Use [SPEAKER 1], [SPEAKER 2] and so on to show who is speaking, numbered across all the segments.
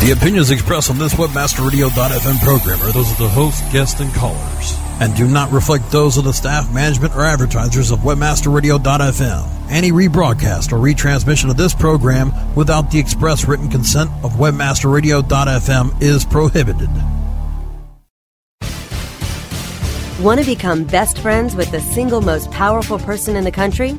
[SPEAKER 1] The opinions expressed on this WebmasterRadio.fm program are those of the host, guests, and callers, and do not reflect those of the staff, management, or advertisers of WebmasterRadio.fm. Any rebroadcast or retransmission of this program without the express written consent of WebmasterRadio.fm is prohibited.
[SPEAKER 2] Want to become best friends with the single most powerful person in the country?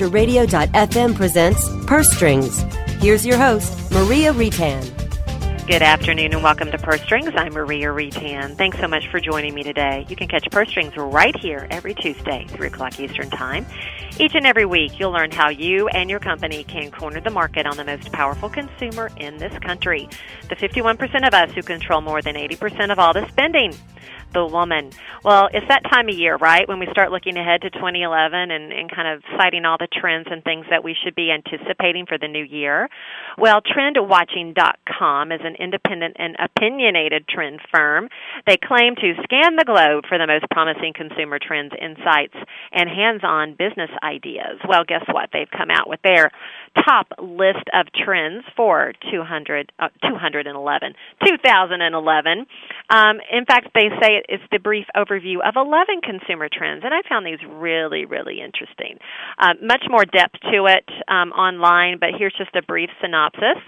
[SPEAKER 2] Webmasterradio.fm presents Purse Strings. Here's your host, Maria Retan.
[SPEAKER 3] Good afternoon and welcome to Purse Strings. I'm Maria Retan. Thanks so much for joining me today. You can catch Purse Strings right here every Tuesday, 3 o'clock Eastern Time. Each and every week, you'll learn how you and your company can corner the market on the most powerful consumer in this country. The 51% of us who control more than 80% of all the spending the woman. Well, it's that time of year, right, when we start looking ahead to 2011 and, and kind of citing all the trends and things that we should be anticipating for the new year. Well, TrendWatching.com is an independent and opinionated trend firm. They claim to scan the globe for the most promising consumer trends, insights, and hands on business ideas. Well, guess what? They've come out with their top list of trends for 200, uh, 211, 2011. Um, in fact, they say it's the brief overview of 11 consumer trends, and I found these really, really interesting. Uh, much more depth to it um, online, but here's just a brief synopsis.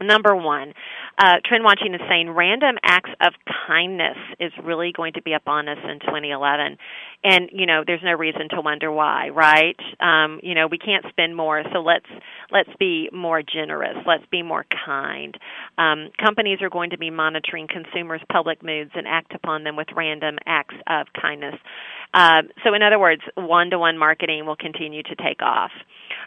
[SPEAKER 3] Number one, uh, trend watching is saying random acts of kindness is really going to be up on us in 2011, and you know there's no reason to wonder why, right? Um, you know we can't spend more, so let's let's be more generous, let's be more kind. Um, companies are going to be monitoring consumers' public moods and act upon them with random acts of kindness. Uh, so, in other words, one-to-one marketing will continue to take off.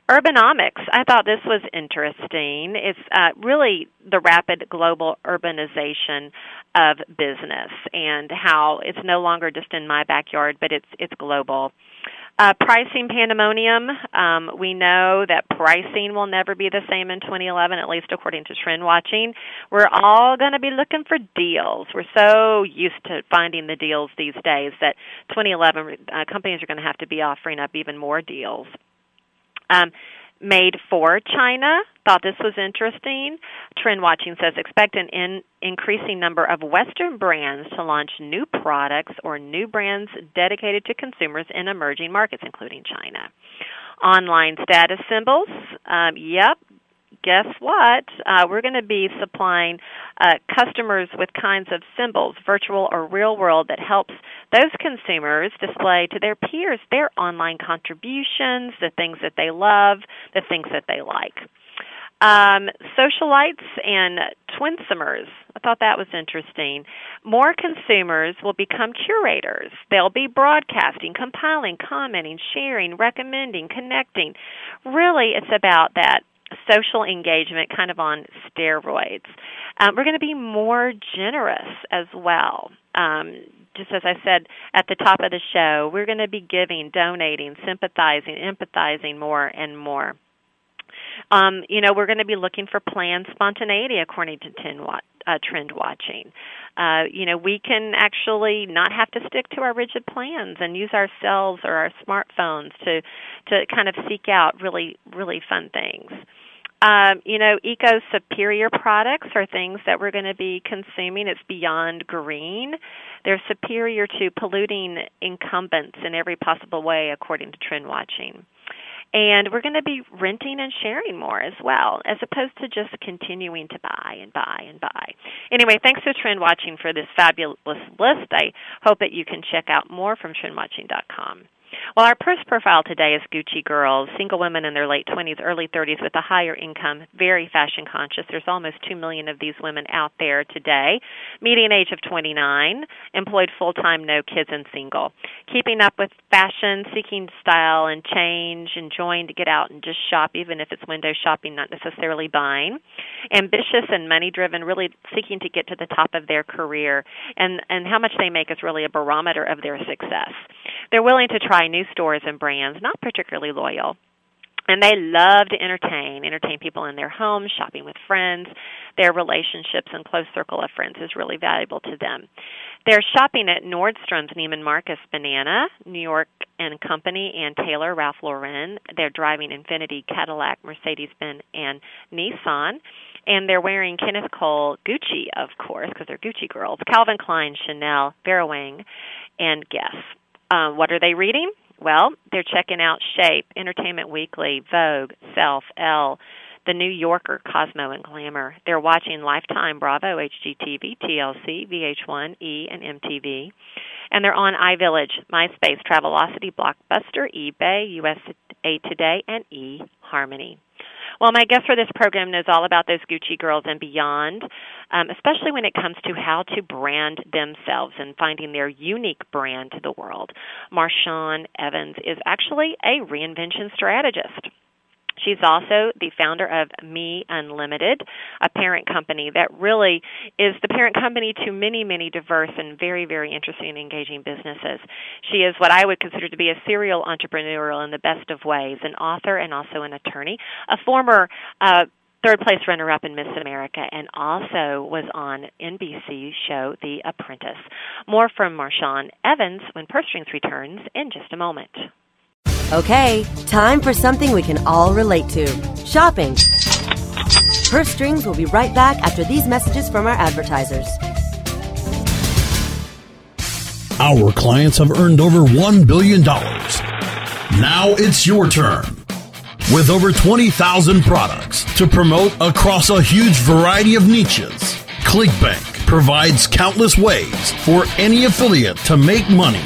[SPEAKER 3] Urbanomics, I thought this was interesting. It's uh, really the rapid global urbanization of business and how it's no longer just in my backyard, but it's it's global. Uh, pricing pandemonium. Um, we know that pricing will never be the same in 2011, at least according to Trend Watching. We're all going to be looking for deals. We're so used to finding the deals these days that 2011 uh, companies are going to have to be offering up even more deals. Um, made for China. Thought this was interesting. Trend Watching says expect an in, increasing number of Western brands to launch new products or new brands dedicated to consumers in emerging markets, including China. Online status symbols. Um, yep, guess what? Uh, we're going to be supplying uh, customers with kinds of symbols, virtual or real world, that helps those consumers display to their peers their online contributions, the things that they love, the things that they like. Um, socialites and twinsumers. I thought that was interesting. More consumers will become curators. They'll be broadcasting, compiling, commenting, sharing, recommending, connecting. Really, it's about that social engagement kind of on steroids. Um, we're going to be more generous as well. Um, just as I said at the top of the show, we're going to be giving, donating, sympathizing, empathizing more and more. Um, you know, we're going to be looking for planned spontaneity according to uh, trend watching. Uh, you know, we can actually not have to stick to our rigid plans and use ourselves or our smartphones to to kind of seek out really really fun things. Um, you know, eco superior products are things that we're going to be consuming. It's beyond green. They're superior to polluting incumbents in every possible way, according to Trend Watching. And we're going to be renting and sharing more as well, as opposed to just continuing to buy and buy and buy. Anyway, thanks to Trend Watching for this fabulous list. I hope that you can check out more from trendwatching.com. Well, our first profile today is Gucci girls, single women in their late 20s, early 30s with a higher income, very fashion conscious. There's almost 2 million of these women out there today. Median age of 29, employed full time, no kids, and single. Keeping up with fashion, seeking style and change, enjoying to get out and just shop, even if it's window shopping, not necessarily buying. Ambitious and money driven, really seeking to get to the top of their career. And, and how much they make is really a barometer of their success. They're willing to try new stores and brands, not particularly loyal. And they love to entertain, entertain people in their homes, shopping with friends. Their relationships and close circle of friends is really valuable to them. They're shopping at Nordstrom's, Neiman Marcus, Banana, New York and Company, Ann Taylor, Ralph Lauren. They're driving Infiniti, Cadillac, Mercedes-Benz, and Nissan. And they're wearing Kenneth Cole, Gucci, of course, because they're Gucci girls, Calvin Klein, Chanel, Vera Wang, and Guess. Um, what are they reading? Well, they're checking out Shape, Entertainment Weekly, Vogue, Self, Elle, The New Yorker, Cosmo, and Glamour. They're watching Lifetime, Bravo, HGTV, TLC, VH1, E, and MTV. And they're on iVillage, MySpace, Travelocity, Blockbuster, eBay, USA Today, and eHarmony. Well, my guest for this program knows all about those Gucci girls and beyond, um, especially when it comes to how to brand themselves and finding their unique brand to the world. Marshawn Evans is actually a reinvention strategist. She's also the founder of Me Unlimited, a parent company that really is the parent company to many, many diverse and very, very interesting and engaging businesses. She is what I would consider to be a serial entrepreneurial in the best of ways, an author and also an attorney, a former uh, third place runner up in Miss America, and also was on NBC's show The Apprentice. More from Marshawn Evans when Purse Strings returns in just a moment.
[SPEAKER 2] Okay, time for something we can all relate to shopping. Purse Strings will be right back after these messages from our advertisers.
[SPEAKER 1] Our clients have earned over $1 billion. Now it's your turn. With over 20,000 products to promote across a huge variety of niches, ClickBank provides countless ways for any affiliate to make money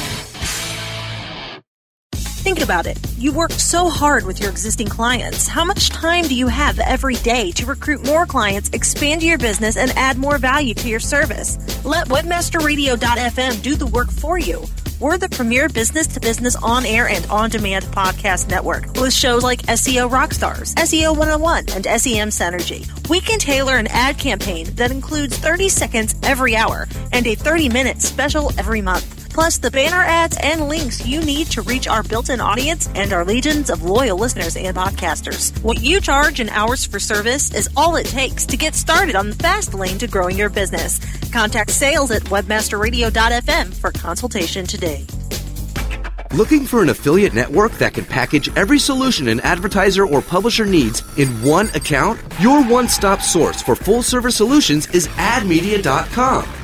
[SPEAKER 4] Think about it. You work so hard with your existing clients. How much time do you have every day to recruit more clients, expand your business, and add more value to your service? Let WebmasterRadio.fm do the work for you. We're the premier business to business on air and on demand podcast network with shows like SEO Rockstars, SEO 101, and SEM Synergy. We can tailor an ad campaign that includes 30 seconds every hour and a 30 minute special every month plus the banner ads and links you need to reach our built-in audience and our legions of loyal listeners and podcasters. What you charge in hours for service is all it takes to get started on the fast lane to growing your business. Contact sales at webmasterradio.fm for consultation today.
[SPEAKER 5] Looking for an affiliate network that can package every solution an advertiser or publisher needs in one account? Your one stop source for full service solutions is admedia.com.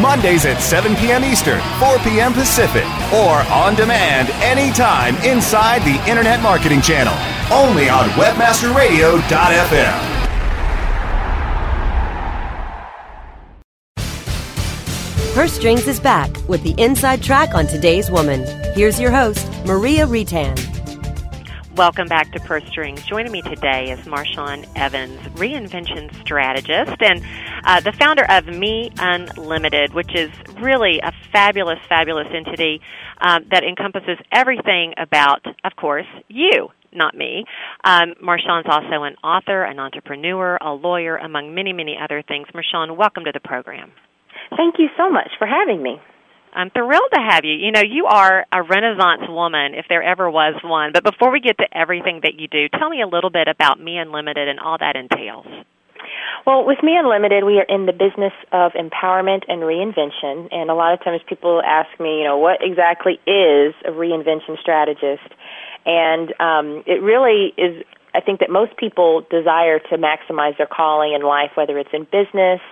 [SPEAKER 6] Mondays at 7 p.m. Eastern, 4 p.m. Pacific, or on demand anytime inside the Internet Marketing Channel. Only on WebmasterRadio.fm.
[SPEAKER 2] Purse Strings is back with the inside track on today's woman. Here's your host, Maria Retan.
[SPEAKER 3] Welcome back to Purse Strings. Joining me today is Marshawn Evans, reinvention strategist and uh, the founder of Me Unlimited, which is really a fabulous, fabulous entity um, that encompasses everything about, of course, you, not me. Um, Marshawn's also an author, an entrepreneur, a lawyer, among many, many other things. Marshawn, welcome to the program.
[SPEAKER 7] Thank you so much for having me.
[SPEAKER 3] I'm thrilled to have you. You know, you are a renaissance woman, if there ever was one. But before we get to everything that you do, tell me a little bit about Me Unlimited and all that entails.
[SPEAKER 7] Well, with Me Unlimited, we are in the business of empowerment and reinvention. And a lot of times people ask me, you know, what exactly is a reinvention strategist? And um, it really is, I think that most people desire to maximize their calling in life, whether it's in business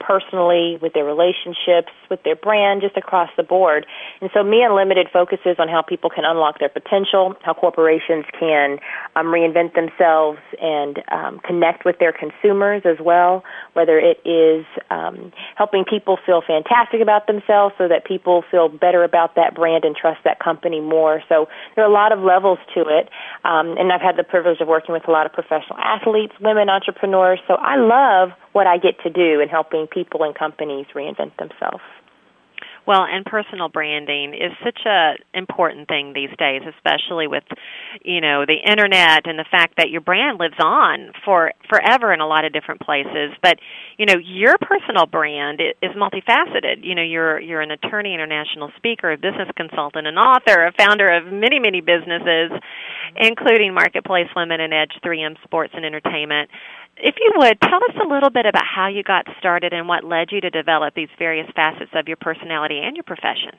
[SPEAKER 7] personally, with their relationships, with their brand, just across the board. And so Me Unlimited focuses on how people can unlock their potential, how corporations can um, reinvent themselves and um, connect with their consumers as well, whether it is um, helping people feel fantastic about themselves so that people feel better about that brand and trust that company more. So there are a lot of levels to it. Um, and I've had the privilege of working with a lot of professional athletes, women entrepreneurs. So I love what I get to do in helping people and companies reinvent themselves.
[SPEAKER 3] Well, and personal branding is such a important thing these days, especially with, you know, the internet and the fact that your brand lives on for forever in a lot of different places. But, you know, your personal brand is multifaceted. You know, you're you're an attorney, international speaker, a business consultant, an author, a founder of many, many businesses, including Marketplace Women and Edge 3M Sports and Entertainment if you would, tell us a little bit about how you got started and what led you to develop these various facets of your personality and your profession.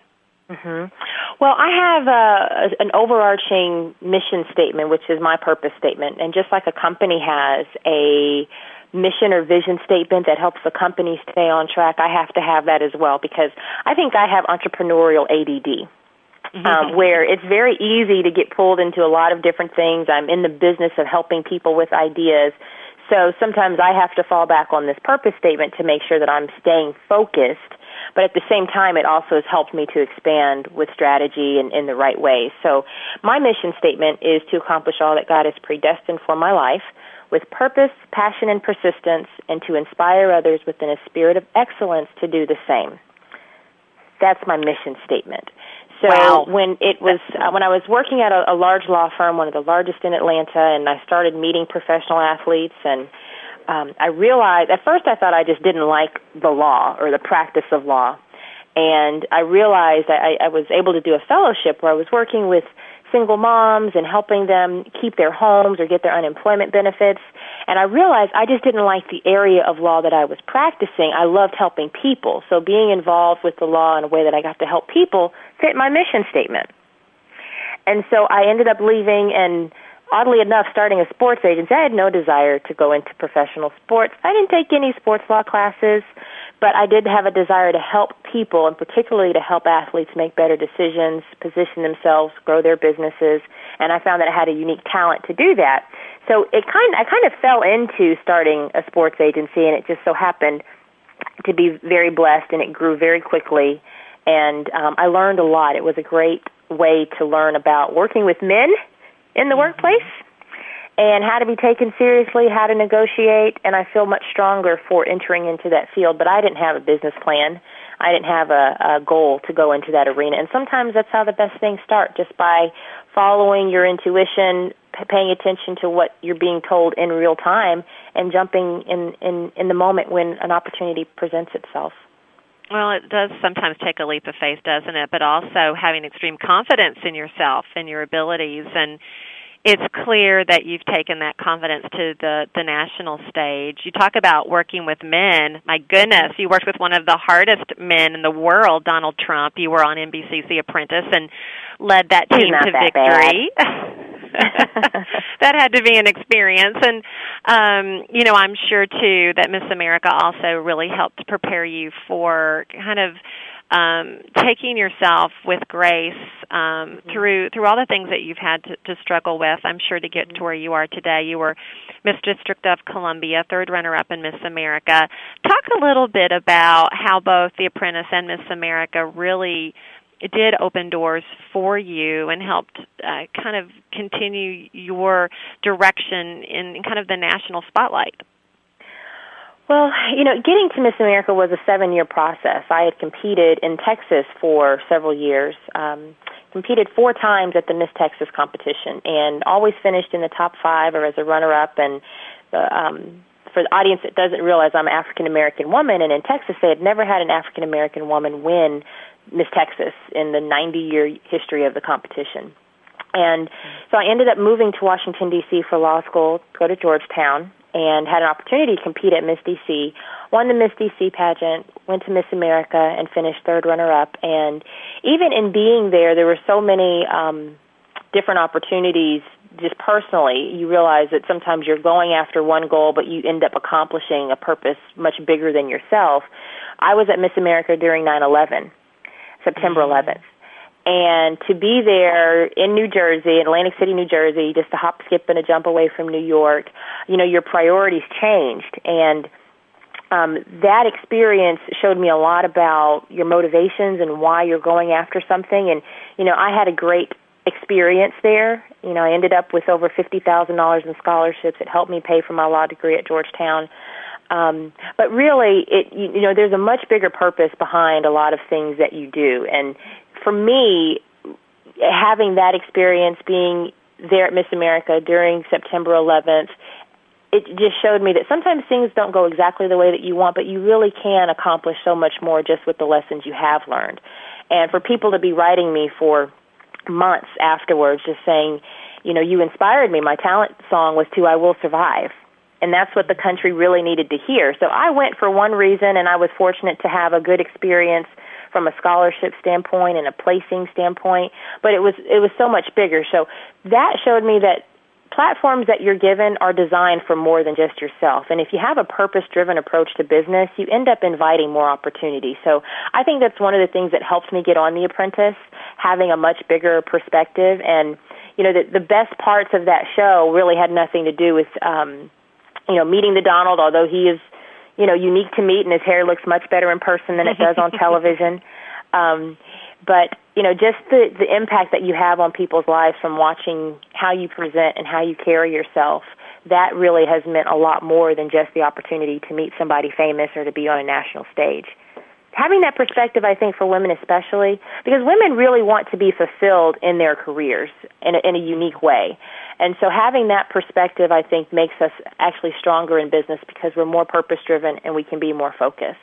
[SPEAKER 7] Mm-hmm. Well, I have a, an overarching mission statement, which is my purpose statement, and just like a company has a mission or vision statement that helps the company stay on track, I have to have that as well because I think I have entrepreneurial ADD. Mm-hmm. Um, where it's very easy to get pulled into a lot of different things. I'm in the business of helping people with ideas, so sometimes I have to fall back on this purpose statement to make sure that I'm staying focused. But at the same time, it also has helped me to expand with strategy and in the right way. So my mission statement is to accomplish all that God has predestined for my life with purpose, passion, and persistence, and to inspire others within a spirit of excellence to do the same. That's my mission statement. So
[SPEAKER 3] wow.
[SPEAKER 7] when it was uh, when I was working at a, a large law firm, one of the largest in Atlanta, and I started meeting professional athletes, and um, I realized at first I thought I just didn't like the law or the practice of law, and I realized I, I was able to do a fellowship where I was working with single moms and helping them keep their homes or get their unemployment benefits. And I realized I just didn't like the area of law that I was practicing. I loved helping people. So being involved with the law in a way that I got to help people fit my mission statement. And so I ended up leaving and oddly enough starting a sports agency. I had no desire to go into professional sports. I didn't take any sports law classes but I did have a desire to help people and particularly to help athletes make better decisions, position themselves, grow their businesses, and I found that I had a unique talent to do that. So it kind I kind of fell into starting a sports agency and it just so happened to be very blessed and it grew very quickly and um, I learned a lot. It was a great way to learn about working with men in the workplace and how to be taken seriously, how to negotiate, and I feel much stronger for entering into that field. But I didn't have a business plan. I didn't have a, a goal to go into that arena. And sometimes that's how the best things start, just by following your intuition, paying attention to what you're being told in real time, and jumping in, in, in the moment when an opportunity presents itself.
[SPEAKER 3] Well, it does sometimes take a leap of faith, doesn't it? But also having extreme confidence in yourself and your abilities and it's clear that you've taken that confidence to the the national stage. You talk about working with men. My goodness, you worked with one of the hardest men in the world, Donald Trump. You were on NBC's The Apprentice and led that team
[SPEAKER 7] to
[SPEAKER 3] that victory. that had to be an experience and um you know i'm sure too that miss america also really helped prepare you for kind of um, taking yourself with grace um, mm-hmm. through through all the things that you've had to, to struggle with. I'm sure to get to where you are today. You were Miss District of Columbia, third runner-up in Miss America. Talk a little bit about how both The Apprentice and Miss America really did open doors for you and helped uh, kind of continue your direction in kind of the national spotlight.
[SPEAKER 7] Well, you know, getting to Miss America was a seven year process. I had competed in Texas for several years. Um, competed four times at the Miss Texas competition and always finished in the top five or as a runner-up. And uh, um, for the audience that doesn't realize I'm an African American woman, and in Texas they had never had an African American woman win Miss Texas in the 90 year history of the competition. And so I ended up moving to Washington D.C. for law school, go to Georgetown, and had an opportunity to compete at Miss DC. Won the Miss DC pageant, went to Miss America, and finished third runner up. And even in being there, there were so many um, different opportunities. Just personally, you realize that sometimes you're going after one goal, but you end up accomplishing a purpose much bigger than yourself. I was at Miss America during 9 11, September 11th and to be there in New Jersey, Atlantic City, New Jersey, just a hop, skip, and a jump away from New York, you know, your priorities changed. And um, that experience showed me a lot about your motivations and why you're going after something. And, you know, I had a great experience there. You know, I ended up with over $50,000 in scholarships. It helped me pay for my law degree at Georgetown. Um, but really, it you, you know, there's a much bigger purpose behind a lot of things that you do, and for me, having that experience, being there at Miss America during September 11th, it just showed me that sometimes things don't go exactly the way that you want, but you really can accomplish so much more just with the lessons you have learned. And for people to be writing me for months afterwards, just saying, you know, you inspired me. My talent song was to I Will Survive. And that's what the country really needed to hear. So I went for one reason, and I was fortunate to have a good experience from a scholarship standpoint and a placing standpoint, but it was it was so much bigger. So that showed me that platforms that you're given are designed for more than just yourself. And if you have a purpose driven approach to business, you end up inviting more opportunity. So I think that's one of the things that helps me get on The Apprentice, having a much bigger perspective. And, you know, the, the best parts of that show really had nothing to do with, um, you know, meeting the Donald, although he is you know, unique to meet, and his hair looks much better in person than it does on television. Um, but you know, just the the impact that you have on people's lives from watching how you present and how you carry yourself. That really has meant a lot more than just the opportunity to meet somebody famous or to be on a national stage having that perspective, I think, for women especially, because women really want to be fulfilled in their careers in a, in a unique way. And so having that perspective, I think, makes us actually stronger in business because we're more purpose driven and we can be more focused.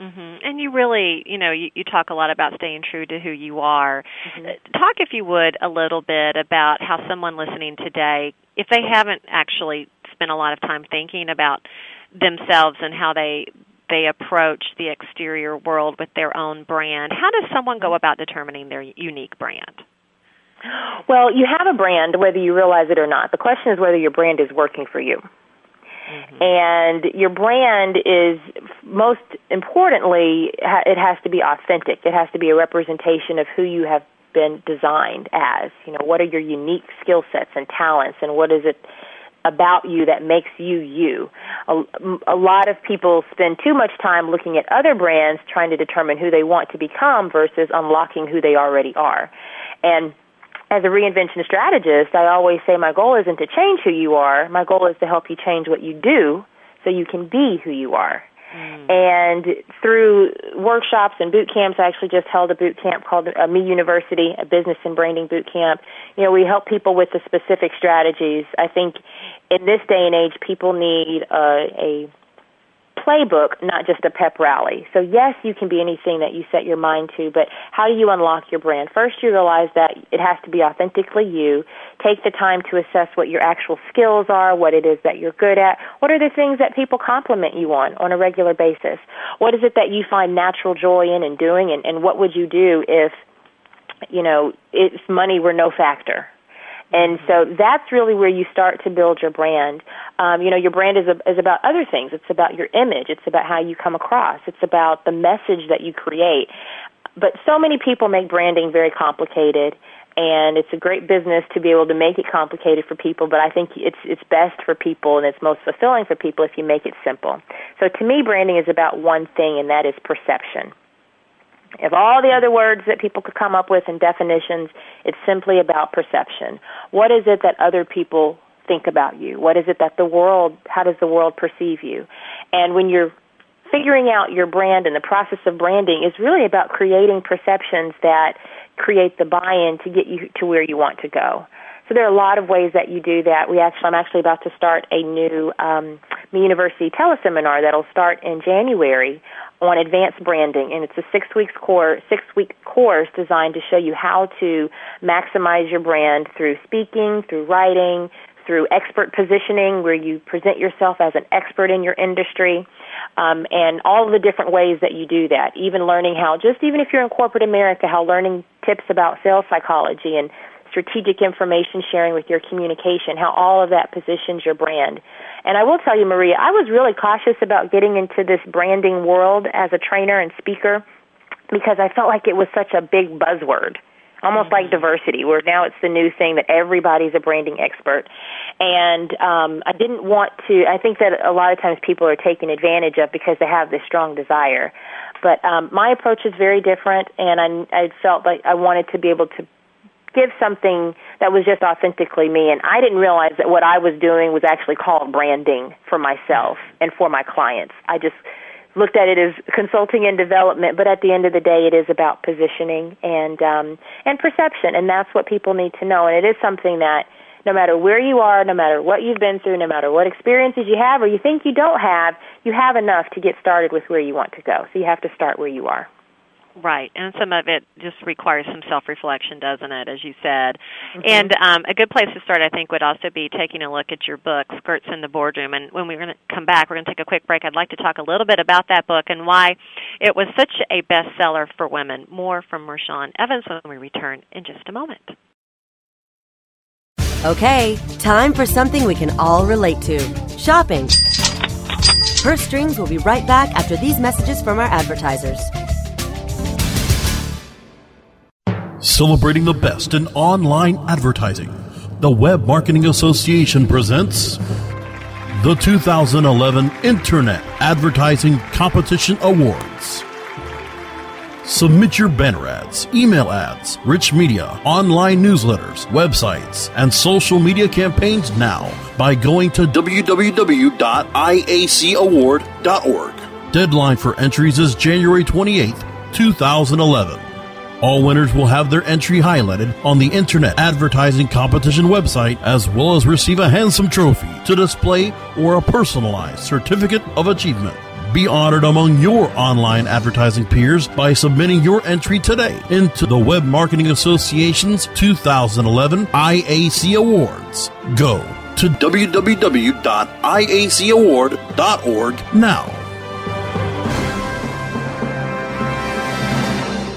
[SPEAKER 3] Mm-hmm. And you really, you know, you, you talk a lot about staying true to who you are. Mm-hmm. Talk, if you would, a little bit about how someone listening today, if they haven't actually spent a lot of time thinking about themselves and how they they approach the exterior world with their own brand. How does someone go about determining their unique brand?
[SPEAKER 7] Well, you have a brand whether you realize it or not. The question is whether your brand is working for you. Mm-hmm. And your brand is most importantly, it has to be authentic. It has to be a representation of who you have been designed as. You know, what are your unique skill sets and talents, and what is it about you that makes you you. A, a lot of people spend too much time looking at other brands trying to determine who they want to become versus unlocking who they already are. And as a reinvention strategist, I always say my goal isn't to change who you are. My goal is to help you change what you do so you can be who you are. Mm. And through workshops and boot camps, I actually just held a boot camp called uh, Me University, a business and branding boot camp. You know, we help people with the specific strategies. I think in this day and age, people need uh, a playbook, not just a pep rally. So yes, you can be anything that you set your mind to, but how do you unlock your brand? First, you realize that it has to be authentically you. Take the time to assess what your actual skills are, what it is that you're good at. What are the things that people compliment you on on a regular basis? What is it that you find natural joy in and doing, and, and what would you do if, you know, if money were no factor? And so that's really where you start to build your brand. Um, you know, your brand is, a, is about other things. It's about your image. It's about how you come across. It's about the message that you create. But so many people make branding very complicated, and it's a great business to be able to make it complicated for people. But I think it's it's best for people, and it's most fulfilling for people if you make it simple. So to me, branding is about one thing, and that is perception. If all the other words that people could come up with and definitions, it's simply about perception. What is it that other people think about you? What is it that the world, how does the world perceive you? And when you're figuring out your brand and the process of branding is really about creating perceptions that create the buy-in to get you to where you want to go. So there are a lot of ways that you do that. We actually, I'm actually about to start a new um, university teleseminar that'll start in January on advanced branding, and it's a six weeks course, six week course designed to show you how to maximize your brand through speaking, through writing, through expert positioning, where you present yourself as an expert in your industry, um, and all the different ways that you do that. Even learning how, just even if you're in corporate America, how learning tips about sales psychology and strategic information sharing with your communication, how all of that positions your brand. And I will tell you, Maria, I was really cautious about getting into this branding world as a trainer and speaker because I felt like it was such a big buzzword almost like diversity, where now it's the new thing that everybody's a branding expert. And um, I didn't want to. I think that a lot of times people are taken advantage of because they have this strong desire. But um, my approach is very different, and I, I felt like I wanted to be able to give something that was just authentically me. And I didn't realize that what I was doing was actually called branding for myself and for my clients. I just looked at it as consulting and development, but at the end of the day, it is about positioning and um, and perception, and that's what people need to know. And it is something that no matter where you are, no matter what you've been through, no matter what experiences you have or you think you don't have, you have enough to get started with where you want to go. So you have to start where you are.
[SPEAKER 3] Right, and some of it just requires some self-reflection, doesn't it? As you said, mm-hmm. and um, a good place to start, I think, would also be taking a look at your book, "Skirts in the Boardroom." And when we're going to come back, we're going to take a quick break. I'd like to talk a little bit about that book and why it was such a bestseller for women. More from Marshawn Evans when we return in just a moment.
[SPEAKER 2] Okay, time for something we can all relate to: shopping. Purse Strings will be right back after these messages from our advertisers.
[SPEAKER 1] Celebrating the best in online advertising, the Web Marketing Association presents the 2011 Internet Advertising Competition Awards. Submit your banner ads, email ads, rich media, online newsletters, websites, and social media campaigns now by going to www.iacaward.org. Deadline for entries is January 28, 2011. All winners will have their entry highlighted on the Internet Advertising Competition website as well as receive a handsome trophy to display or a personalized certificate of achievement. Be honored among your online advertising peers by submitting your entry today into the Web Marketing Association's 2011 IAC Awards. Go to www.iacaward.org now.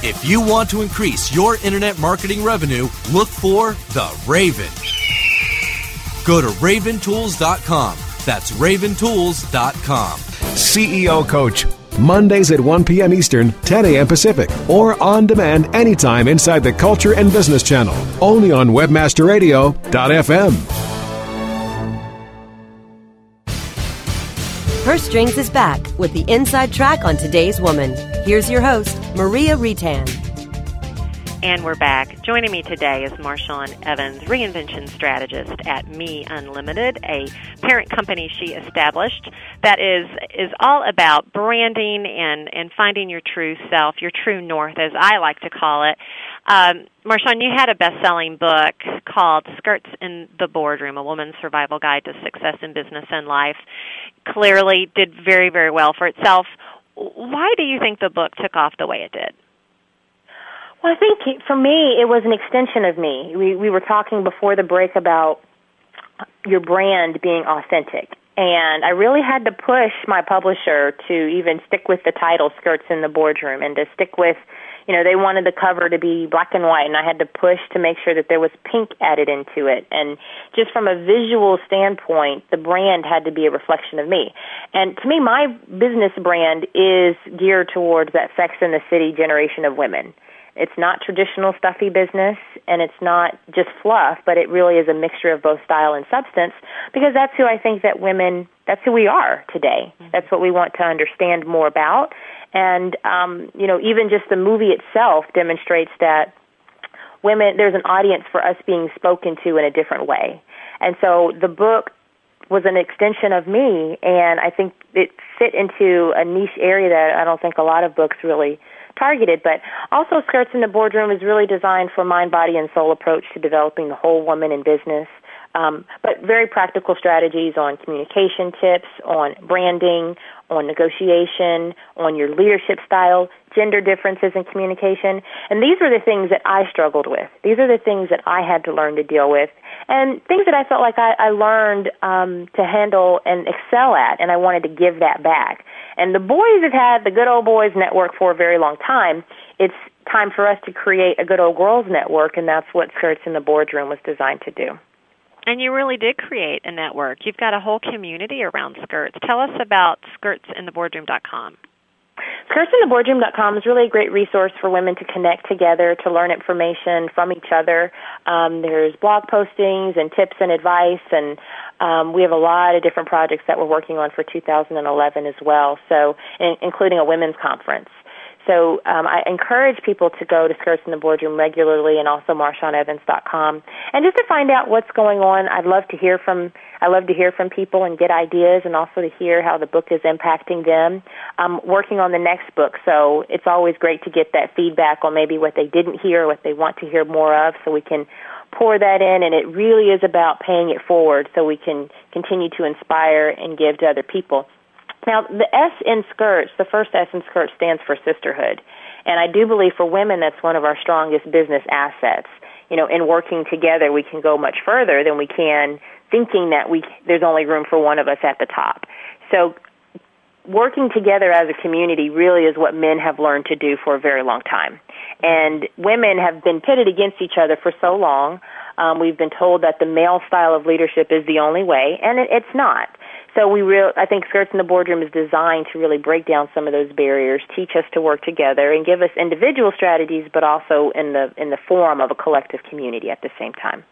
[SPEAKER 5] If you want to increase your internet marketing revenue, look for the Raven. Go to raventools.com. That's raventools.com.
[SPEAKER 6] CEO Coach, Mondays at 1 p.m. Eastern, 10 a.m. Pacific, or on demand anytime inside the Culture and Business Channel, only on WebmasterRadio.fm.
[SPEAKER 2] Purse Strings is back with the inside track on today's woman. Here's your host, Maria Retan.
[SPEAKER 3] And we're back. Joining me today is Marshawn Evans, reinvention strategist at Me Unlimited, a parent company she established that is is all about branding and and finding your true self, your true north, as I like to call it. Um, Marshawn, you had a best-selling book called "Skirts in the Boardroom: A Woman's Survival Guide to Success in Business and Life." Clearly, did very very well for itself. Why do you think the book took off the way it did?
[SPEAKER 7] Well, I think for me, it was an extension of me. We we were talking before the break about your brand being authentic. And I really had to push my publisher to even stick with the title Skirts in the Boardroom and to stick with you know, they wanted the cover to be black and white, and I had to push to make sure that there was pink added into it. And just from a visual standpoint, the brand had to be a reflection of me. And to me, my business brand is geared towards that Sex in the City generation of women It's not traditional stuffy business, and it's not just fluff, but it really is a mixture of both style and substance because that's who I think that women, that's who we are today. Mm-hmm. That's what we want to understand more about. And, um, you know, even just the movie itself demonstrates that women, there's an audience for us being spoken to in a different way. And so the book was an extension of me, and I think it fit into a niche area that I don't think a lot of books really targeted. But also, Skirts in the Boardroom is really designed for mind, body, and soul approach to developing the whole woman in business. Um, but very practical strategies on communication tips, on branding, on negotiation, on your leadership style, gender differences in communication. And these were the things that I struggled with. These are the things that I had to learn to deal with and things that I felt like I, I learned um, to handle and excel at, and I wanted to give that back. And the boys have had the Good Old Boys Network for a very long time. It's time for us to create a Good Old Girls Network, and that's what Skirts in the Boardroom was designed to do.
[SPEAKER 3] And you really did create a network. You've got a whole community around skirts. Tell us about skirtsintheboardroom.com.
[SPEAKER 7] SkirtsInTheBoardroom.com is really a great resource for women to connect together, to learn information from each other. Um, there's blog postings and tips and advice, and um, we have a lot of different projects that we're working on for 2011 as well. So, in, including a women's conference. So um, I encourage people to go to Skirts in the Boardroom regularly and also MarshawnEvans.com and just to find out what's going on. I'd love to hear from I love to hear from people and get ideas and also to hear how the book is impacting them. I'm working on the next book, so it's always great to get that feedback on maybe what they didn't hear, what they want to hear more of, so we can pour that in and it really is about paying it forward so we can continue to inspire and give to other people. Now, the S in skirts, the first S in skirts stands for sisterhood. And I do believe for women that's one of our strongest business assets. You know, in working together, we can go much further than we can thinking that we there's only room for one of us at the top. So working together as a community really is what men have learned to do for a very long time. And women have been pitted against each other for so long. Um, we've been told that the male style of leadership is the only way, and it, it's not. So we real I think Skirts in the Boardroom is designed to really break down some of those barriers, teach us to work together, and give us individual strategies, but also in the in the form of a collective community at the same time.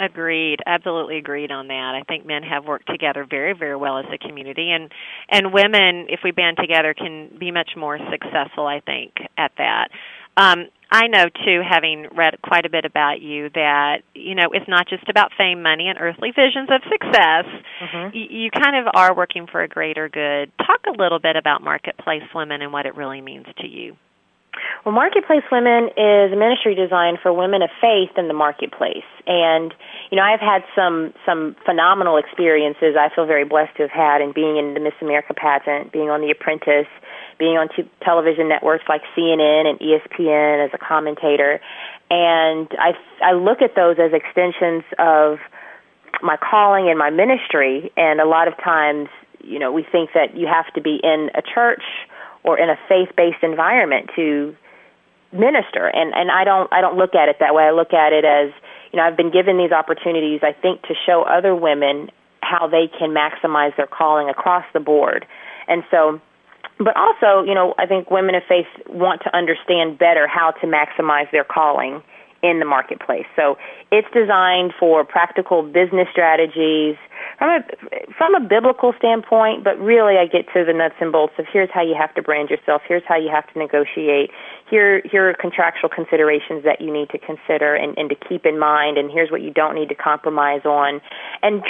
[SPEAKER 3] Agreed, absolutely agreed on that. I think men have worked together very, very well as a community, and and women, if we band together, can be much more successful. I think at that. Um, I know too, having read quite a bit about you, that you know it's not just about fame, money, and earthly visions of success. Mm-hmm. You, you kind of are working for a greater good. Talk a little bit about Marketplace Women and what it really means to you.
[SPEAKER 7] Well, Marketplace Women is a ministry designed for women of faith in the marketplace. And, you know, I've had some, some phenomenal experiences I feel very blessed to have had in being in the Miss America pageant, being on The Apprentice, being on t- television networks like CNN and ESPN as a commentator. And I, I look at those as extensions of my calling and my ministry. And a lot of times, you know, we think that you have to be in a church or in a faith-based environment to minister. And, and I don't, I don't look at it that way. I look at it as, you know, I've been given these opportunities, I think, to show other women how they can maximize their calling across the board. And so but also, you know, I think women of faith want to understand better how to maximize their calling in the marketplace. So it's designed for practical business strategies from a from a biblical standpoint, but really I get to the nuts and bolts of here's how you have to brand yourself, here's how you have to negotiate, here here are contractual considerations that you need to consider and, and to keep in mind, and here's what you don't need to compromise on, and